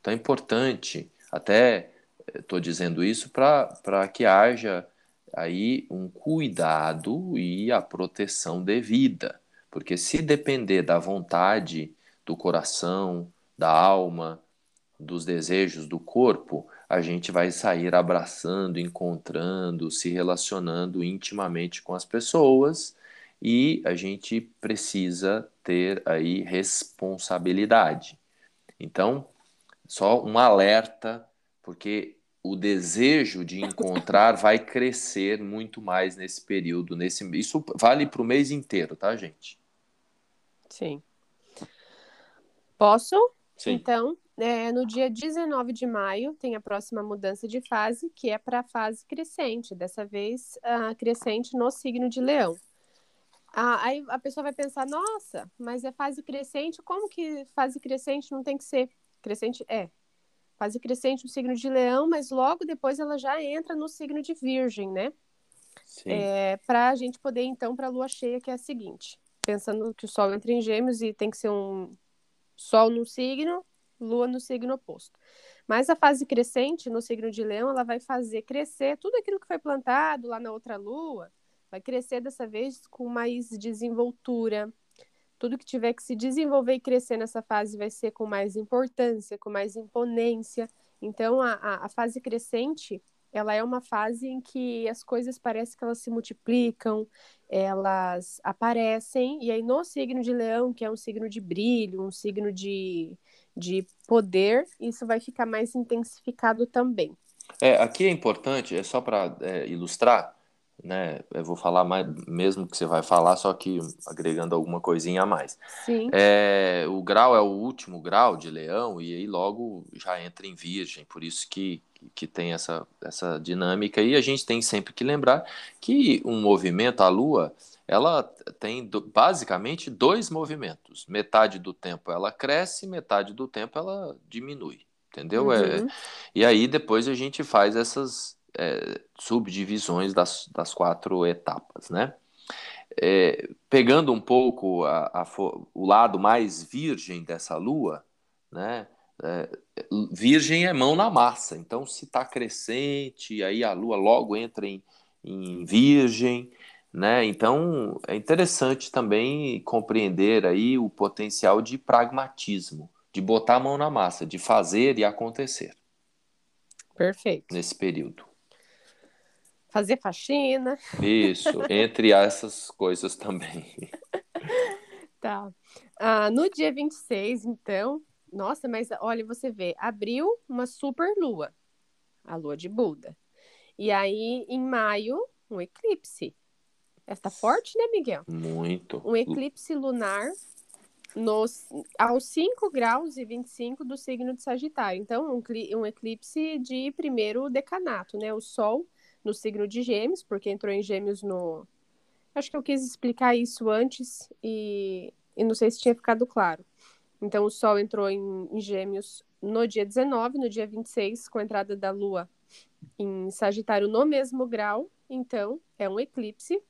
Então é importante até estou dizendo isso para que haja aí um cuidado e a proteção devida, porque se depender da vontade do coração, da alma, dos desejos do corpo, a gente vai sair abraçando, encontrando, se relacionando intimamente com as pessoas e a gente precisa ter aí responsabilidade. Então, só um alerta, porque o desejo de encontrar vai crescer muito mais nesse período, nesse isso vale para o mês inteiro, tá, gente? Sim. Posso? Sim. Então, é, no dia 19 de maio tem a próxima mudança de fase, que é para a fase crescente, dessa vez uh, crescente no signo de Leão. Ah, aí a pessoa vai pensar, nossa, mas é fase crescente, como que fase crescente não tem que ser crescente? É, fase crescente no signo de Leão, mas logo depois ela já entra no signo de Virgem, né? Sim. É, para a gente poder então para a lua cheia, que é a seguinte, pensando que o Sol entra em Gêmeos e tem que ser um Sol no signo, Lua no signo oposto. Mas a fase crescente no signo de Leão, ela vai fazer crescer tudo aquilo que foi plantado lá na outra Lua, vai crescer dessa vez com mais desenvoltura. Tudo que tiver que se desenvolver e crescer nessa fase vai ser com mais importância, com mais imponência. Então, a, a, a fase crescente, ela é uma fase em que as coisas parecem que elas se multiplicam, elas aparecem, e aí no signo de leão, que é um signo de brilho, um signo de, de poder, isso vai ficar mais intensificado também. É, aqui é importante, é só para é, ilustrar, né? Eu vou falar mais, mesmo que você vai falar, só que agregando alguma coisinha a mais. Sim. É, o grau é o último grau de leão, e aí logo já entra em virgem, por isso que que tem essa, essa dinâmica e a gente tem sempre que lembrar que um movimento, a Lua, ela tem do, basicamente dois movimentos. Metade do tempo ela cresce, metade do tempo ela diminui, entendeu? É, uhum. É, e aí depois a gente faz essas é, subdivisões das, das quatro etapas, né? É, pegando um pouco a, a, o lado mais virgem dessa Lua, né? É, virgem é mão na massa, então se está crescente, aí a lua logo entra em, em virgem, né? Então é interessante também compreender aí o potencial de pragmatismo, de botar a mão na massa, de fazer e acontecer. Perfeito. Nesse período. Fazer faxina. Isso, entre essas coisas também. tá. Ah, no dia 26, então, nossa, mas olha, você vê, abriu uma super lua, a lua de Buda. E aí, em maio, um eclipse. Está forte, né, Miguel? Muito. Um eclipse lunar nos, aos 5 graus e 25 do signo de Sagitário. Então, um, um eclipse de primeiro decanato, né? O Sol no signo de Gêmeos, porque entrou em Gêmeos no. Acho que eu quis explicar isso antes e, e não sei se tinha ficado claro. Então, o Sol entrou em, em Gêmeos no dia 19, no dia 26, com a entrada da Lua em Sagitário no mesmo grau. Então, é um eclipse.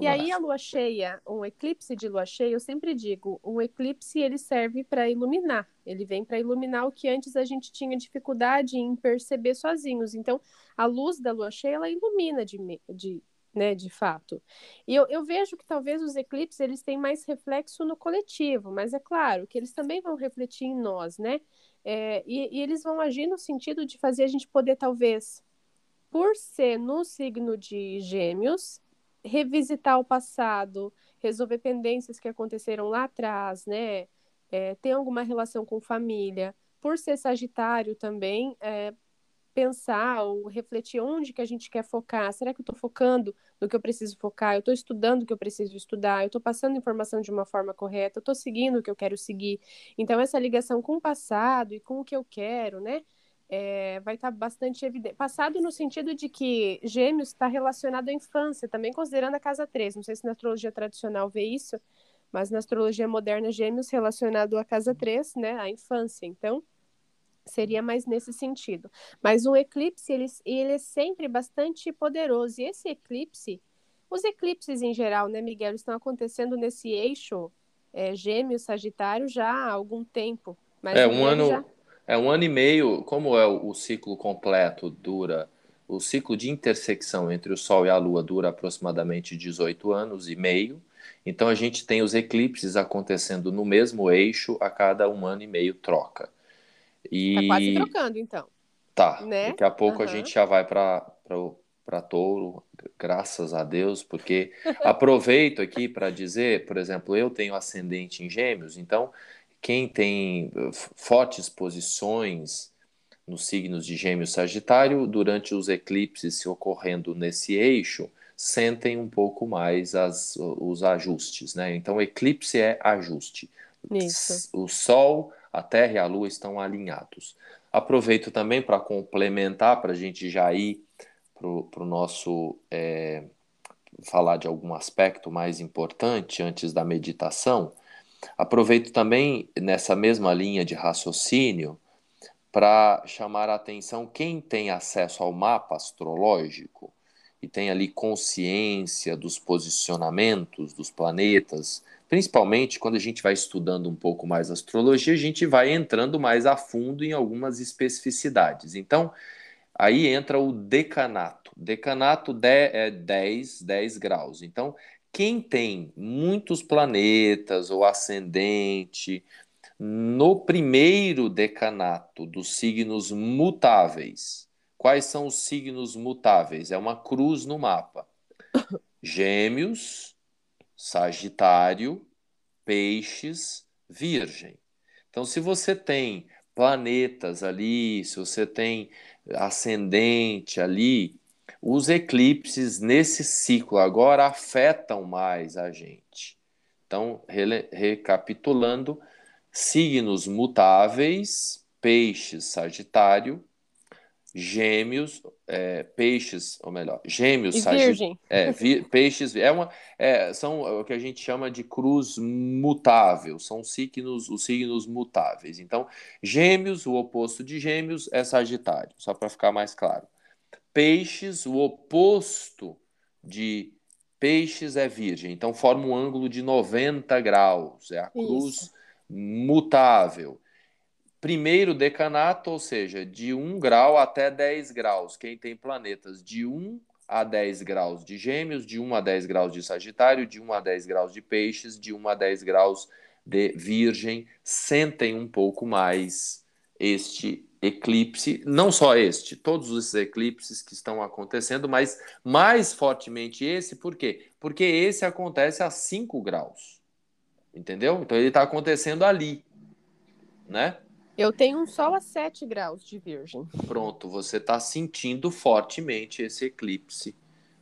E aí, a lua cheia, um eclipse de lua cheia, eu sempre digo, um eclipse ele serve para iluminar. Ele vem para iluminar o que antes a gente tinha dificuldade em perceber sozinhos. Então, a luz da lua cheia, ela ilumina de, de, né, de fato. E eu, eu vejo que talvez os eclipses eles têm mais reflexo no coletivo, mas é claro que eles também vão refletir em nós, né? É, e, e eles vão agir no sentido de fazer a gente poder, talvez, por ser no signo de gêmeos, revisitar o passado, resolver pendências que aconteceram lá atrás, né? É, tem alguma relação com família. Por ser Sagitário também, é, pensar ou refletir onde que a gente quer focar. Será que eu estou focando no que eu preciso focar? Eu estou estudando o que eu preciso estudar? Eu estou passando informação de uma forma correta? Eu estou seguindo o que eu quero seguir? Então, essa ligação com o passado e com o que eu quero, né? É, vai estar tá bastante evidente. Passado no sentido de que Gêmeos está relacionado à infância, também considerando a casa 3. Não sei se na astrologia tradicional vê isso, mas na astrologia moderna, Gêmeos relacionado à casa 3, né? À infância. Então, seria mais nesse sentido. Mas um eclipse, ele, ele é sempre bastante poderoso. E esse eclipse, os eclipses em geral, né, Miguel, estão acontecendo nesse eixo é, gêmeo, sagitário já há algum tempo. Mas é um ano, já... é um ano e meio, como é o, o ciclo completo dura, o ciclo de intersecção entre o Sol e a Lua dura aproximadamente 18 anos e meio. Então a gente tem os eclipses acontecendo no mesmo eixo a cada um ano e meio troca. E... Tá quase trocando, então. Tá. Né? Daqui a pouco Aham. a gente já vai para para touro, graças a Deus, porque aproveito aqui para dizer, por exemplo, eu tenho ascendente em gêmeos, então quem tem eh, fortes posições nos signos de gêmeos sagitário, durante os eclipses se ocorrendo nesse eixo, sentem um pouco mais as, os ajustes, né? Então, eclipse é ajuste. Isso. O Sol, a Terra e a Lua estão alinhados. Aproveito também para complementar, para a gente já ir para o nosso é, falar de algum aspecto mais importante antes da meditação. Aproveito também nessa mesma linha de raciocínio para chamar a atenção quem tem acesso ao mapa astrológico e tem ali consciência dos posicionamentos dos planetas, principalmente quando a gente vai estudando um pouco mais astrologia, a gente vai entrando mais a fundo em algumas especificidades. Então, aí entra o decanato. Decanato de, é 10, 10 graus. Então, quem tem muitos planetas ou ascendente no primeiro decanato dos signos mutáveis, quais são os signos mutáveis? É uma cruz no mapa. Gêmeos, Sagitário, Peixes, Virgem. Então, se você tem planetas ali, se você tem ascendente ali, os eclipses nesse ciclo agora afetam mais a gente. Então, rele- recapitulando, signos mutáveis, peixes, sagitário, gêmeos, é, peixes, ou melhor, gêmeos, sagitário. É, vi- peixes é uma, é, são o que a gente chama de cruz mutável, são signos, os signos mutáveis. Então, gêmeos, o oposto de gêmeos é sagitário, só para ficar mais claro. Peixes, o oposto de peixes é virgem, então forma um ângulo de 90 graus, é a cruz Isso. mutável. Primeiro decanato, ou seja, de 1 grau até 10 graus. Quem tem planetas de 1 a 10 graus de Gêmeos, de 1 a 10 graus de Sagitário, de 1 a 10 graus de Peixes, de 1 a 10 graus de Virgem, sentem um pouco mais este eclipse, não só este, todos esses eclipses que estão acontecendo, mas mais fortemente esse, por quê? Porque esse acontece a 5 graus. Entendeu? Então ele está acontecendo ali, né? Eu tenho um sol a 7 graus de virgem. Pronto, você está sentindo fortemente esse eclipse,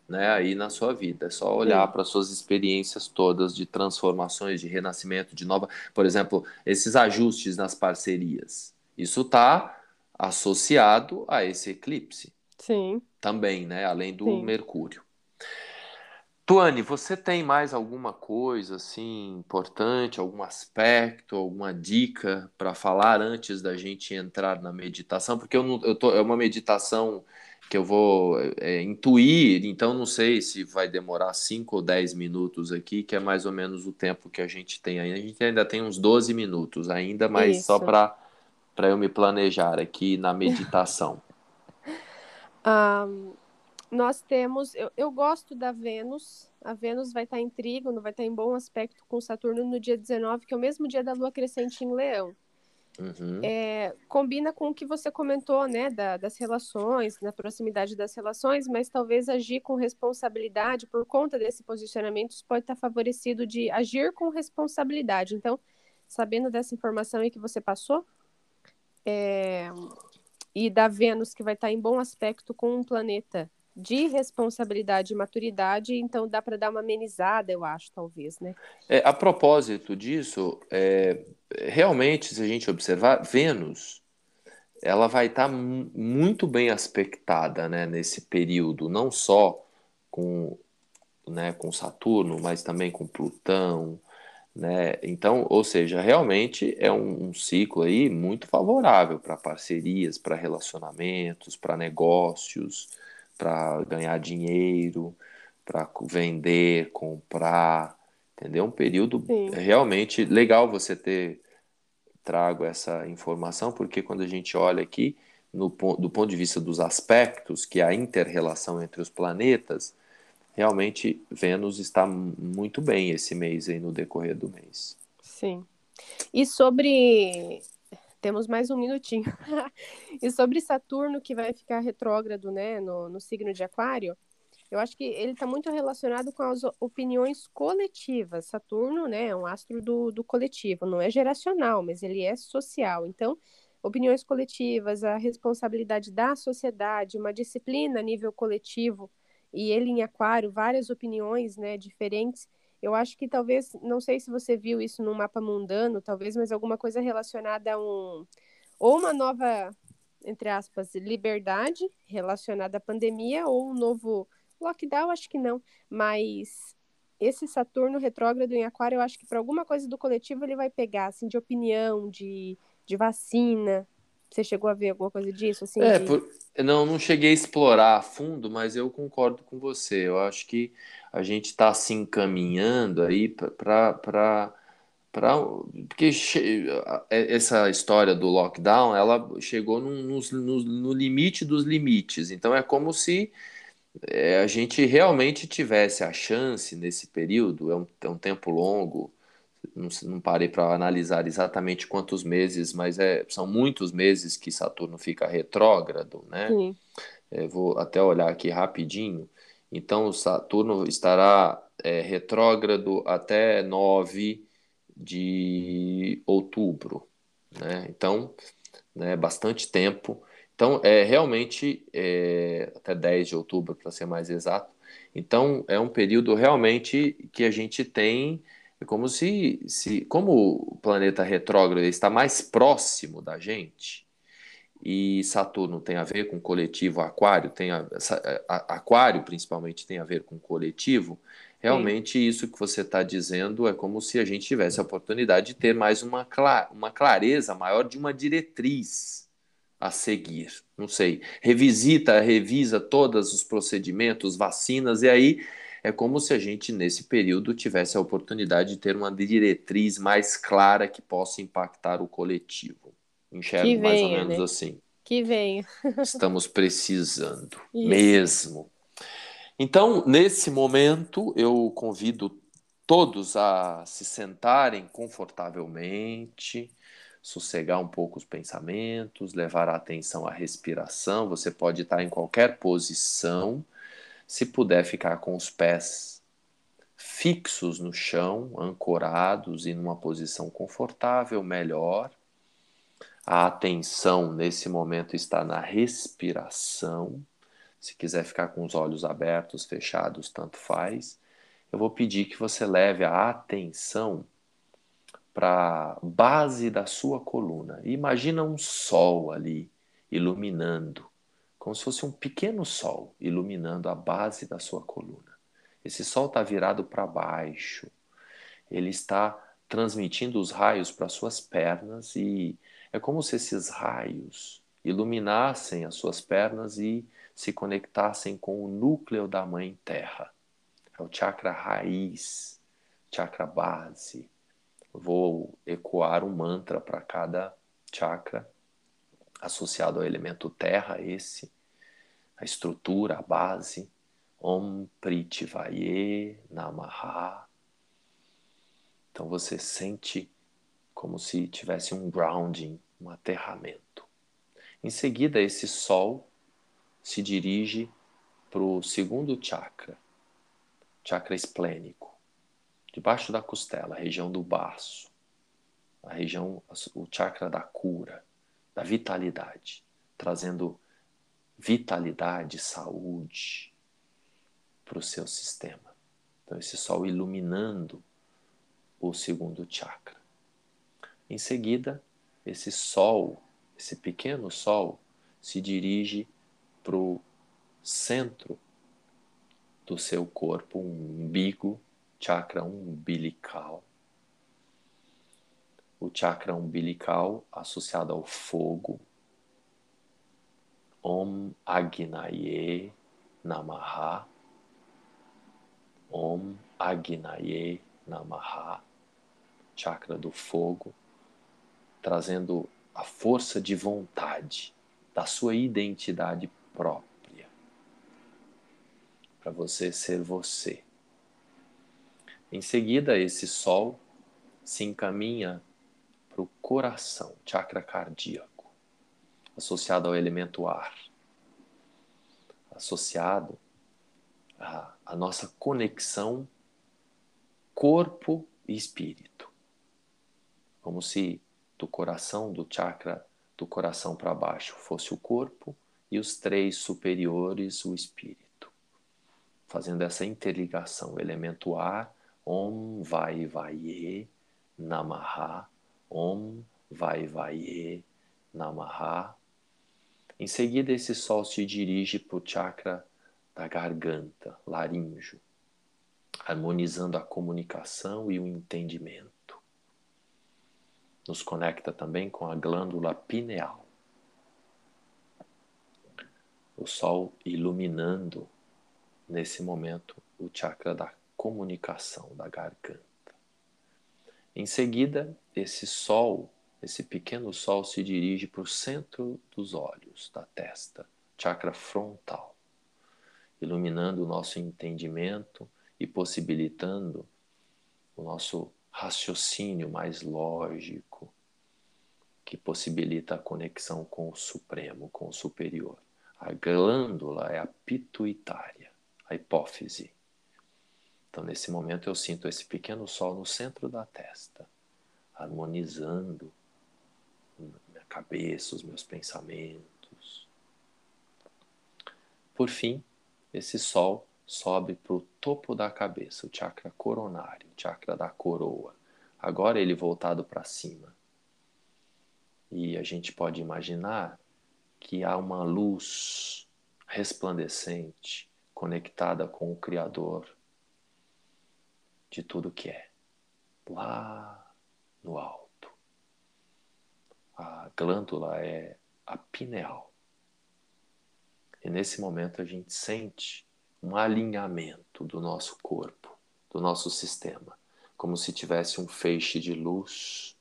né, aí na sua vida. É só olhar para suas experiências todas de transformações, de renascimento, de nova, por exemplo, esses ajustes nas parcerias. Isso está associado a esse eclipse Sim. também, né, além do Sim. Mercúrio. Tuane, você tem mais alguma coisa assim importante, algum aspecto, alguma dica para falar antes da gente entrar na meditação? Porque eu não, eu tô, é uma meditação que eu vou é, intuir, então não sei se vai demorar 5 ou 10 minutos aqui, que é mais ou menos o tempo que a gente tem aí. A gente ainda tem uns 12 minutos ainda, mas só Isso. para para eu me planejar aqui na meditação. Ahn, nós temos. Eu, eu gosto da Vênus. A Vênus vai estar em Trígono, vai estar em bom aspecto com Saturno no dia 19, que é o mesmo dia da Lua crescente em Leão. Uhum. É, combina com o que você comentou, né, da- das relações, na proximidade das relações, mas talvez agir com responsabilidade por conta desse posicionamento pode estar favorecido de agir com responsabilidade. Então, sabendo dessa informação aí que você passou, é, e da Vênus que vai estar em bom aspecto com um planeta de responsabilidade e maturidade, então dá para dar uma amenizada, eu acho, talvez, né? É, a propósito disso, é, realmente, se a gente observar, Vênus, ela vai estar mu- muito bem aspectada, né, nesse período, não só com, né, com Saturno, mas também com Plutão, né? Então, ou seja, realmente é um, um ciclo aí muito favorável para parcerias, para relacionamentos, para negócios, para ganhar dinheiro, para vender, comprar, entendeu? Um período Sim. realmente legal você ter trago essa informação, porque quando a gente olha aqui no, do ponto de vista dos aspectos, que é a inter-relação entre os planetas, realmente Vênus está mu- muito bem esse mês aí no decorrer do mês. Sim. E sobre Temos mais um minutinho. e sobre Saturno, que vai ficar retrógrado, né, no, no signo de Aquário, eu acho que ele está muito relacionado com as opiniões coletivas. Saturno, né, é um astro do, do coletivo, não é geracional, mas ele é social. Então, opiniões coletivas, a responsabilidade da sociedade, uma disciplina a nível coletivo, e ele em Aquário, várias opiniões, né, diferentes. Eu acho que talvez, não sei se você viu isso no mapa mundano, talvez, mas alguma coisa relacionada a um ou uma nova, entre aspas, liberdade relacionada à pandemia ou um novo lockdown, acho que não, mas esse Saturno retrógrado em Aquário, eu acho que para alguma coisa do coletivo ele vai pegar, assim, de opinião, de, de vacina. Você chegou a ver alguma coisa disso? Assim, é, de... por... não, não cheguei a explorar a fundo, mas eu concordo com você. Eu acho que a gente está se encaminhando aí para. Porque é, essa história do lockdown, ela chegou no, no, no limite dos limites. Então é como se é, a gente realmente tivesse a chance nesse período, é um, é um tempo longo, não, não parei para analisar exatamente quantos meses, mas é, são muitos meses que Saturno fica retrógrado, né? Sim. É, vou até olhar aqui rapidinho. Então, Saturno estará é, retrógrado até 9 de outubro, né? Então, né, bastante tempo. Então, é realmente é, até 10 de outubro, para ser mais exato. Então, é um período realmente que a gente tem é como se, se como o planeta retrógrado está mais próximo da gente, e Saturno tem a ver com coletivo, Aquário tem a, a, Aquário principalmente tem a ver com coletivo. Realmente Sim. isso que você está dizendo é como se a gente tivesse a oportunidade de ter mais uma, uma clareza maior de uma diretriz a seguir. Não sei, revisita, revisa todos os procedimentos, vacinas, e aí é como se a gente, nesse período, tivesse a oportunidade de ter uma diretriz mais clara que possa impactar o coletivo. Enxergo venha, mais ou menos né? assim. Que venha. Estamos precisando, Isso. mesmo. Então, nesse momento, eu convido todos a se sentarem confortavelmente, sossegar um pouco os pensamentos, levar a atenção à respiração. Você pode estar em qualquer posição se puder ficar com os pés fixos no chão, ancorados e numa posição confortável, melhor. A atenção nesse momento está na respiração. Se quiser ficar com os olhos abertos, fechados, tanto faz. Eu vou pedir que você leve a atenção para a base da sua coluna. Imagina um sol ali iluminando como se fosse um pequeno sol iluminando a base da sua coluna. Esse sol está virado para baixo, ele está transmitindo os raios para suas pernas e é como se esses raios iluminassem as suas pernas e se conectassem com o núcleo da Mãe Terra. É o chakra raiz, chakra base. Vou ecoar um mantra para cada chakra associado ao elemento terra, esse a estrutura, a base. Om Prithivaye Namaha. Então você sente como se tivesse um grounding, um aterramento. Em seguida, esse sol se dirige para o segundo chakra, chakra esplênico, debaixo da costela, a região do baço, a região, o chakra da cura, da vitalidade, trazendo vitalidade, saúde para o seu sistema. Então, esse sol iluminando o segundo chakra. Em seguida, esse sol, esse pequeno sol, se dirige para o centro do seu corpo, um umbigo, chakra umbilical. O chakra umbilical associado ao fogo, Om Agnaye Namaha. Om Agnaye Namaha. Chakra do fogo, trazendo a força de vontade da sua identidade própria. Para você ser você. Em seguida, esse sol se encaminha para o coração, chakra cardíaco, associado ao elemento ar, associado à, à nossa conexão corpo e espírito. Como se do coração, do chakra do coração para baixo fosse o corpo e os três superiores o espírito. Fazendo essa interligação, elemento ar, Om Vai Vai Namaha, Om Vai Vai Namaha. Em seguida, esse sol se dirige para o chakra da garganta, laríngeo, harmonizando a comunicação e o entendimento nos conecta também com a glândula pineal. O Sol iluminando nesse momento o chakra da comunicação da garganta. Em seguida, esse Sol, esse pequeno Sol, se dirige para o centro dos olhos, da testa, chakra frontal, iluminando o nosso entendimento e possibilitando o nosso raciocínio mais lógico que possibilita a conexão com o Supremo, com o Superior. A glândula é a pituitária, a hipófise. Então, nesse momento, eu sinto esse pequeno sol no centro da testa, harmonizando cabeça, os meus pensamentos. Por fim, esse sol sobe para o topo da cabeça, o chakra coronário, o chakra da coroa. Agora ele voltado para cima. E a gente pode imaginar que há uma luz resplandecente conectada com o Criador de tudo que é, lá no alto. A glândula é a pineal. E nesse momento a gente sente um alinhamento do nosso corpo, do nosso sistema, como se tivesse um feixe de luz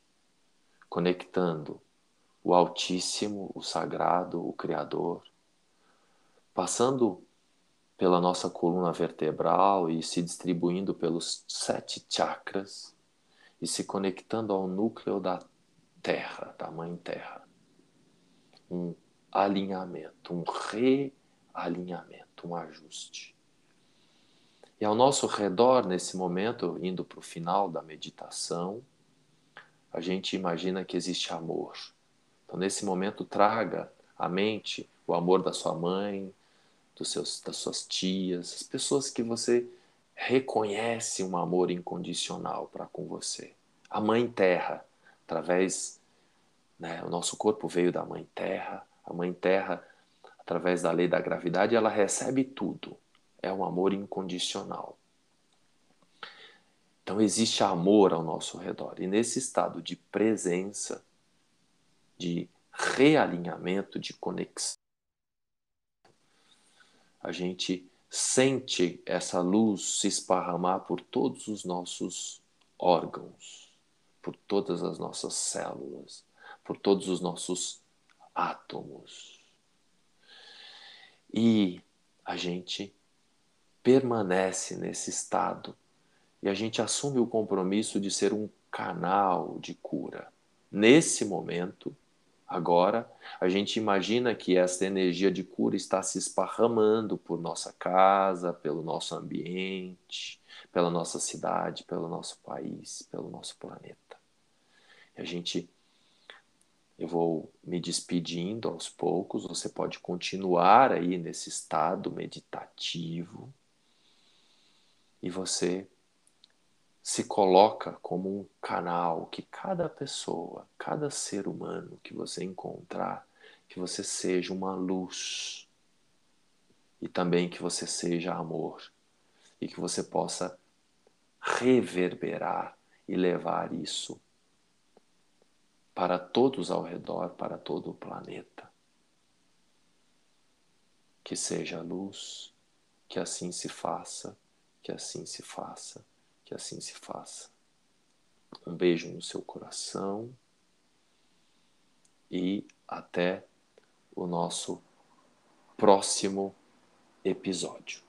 conectando o Altíssimo, o Sagrado, o Criador, passando pela nossa coluna vertebral e se distribuindo pelos sete chakras e se conectando ao núcleo da Terra, da Mãe Terra. Um alinhamento, um realinhamento, um ajuste. E ao nosso redor, nesse momento, indo para o final da meditação, a gente imagina que existe amor então, nesse momento, traga à mente o amor da sua mãe, dos seus, das suas tias, as pessoas que você reconhece um amor incondicional para com você. A Mãe Terra, através. Né, o nosso corpo veio da Mãe Terra, a Mãe Terra, através da lei da gravidade, ela recebe tudo. É um amor incondicional. Então existe amor ao nosso redor. E nesse estado de presença, de realinhamento, de conexão. A gente sente essa luz se esparramar por todos os nossos órgãos, por todas as nossas células, por todos os nossos átomos. E a gente permanece nesse estado e a gente assume o compromisso de ser um canal de cura. Nesse momento, Agora, a gente imagina que essa energia de cura está se esparramando por nossa casa, pelo nosso ambiente, pela nossa cidade, pelo nosso país, pelo nosso planeta. A gente eu vou me despedindo aos poucos, você pode continuar aí nesse estado meditativo. E você se coloca como um canal que cada pessoa, cada ser humano que você encontrar, que você seja uma luz. E também que você seja amor. E que você possa reverberar e levar isso para todos ao redor, para todo o planeta. Que seja luz, que assim se faça, que assim se faça que assim se faça. Um beijo no seu coração e até o nosso próximo episódio.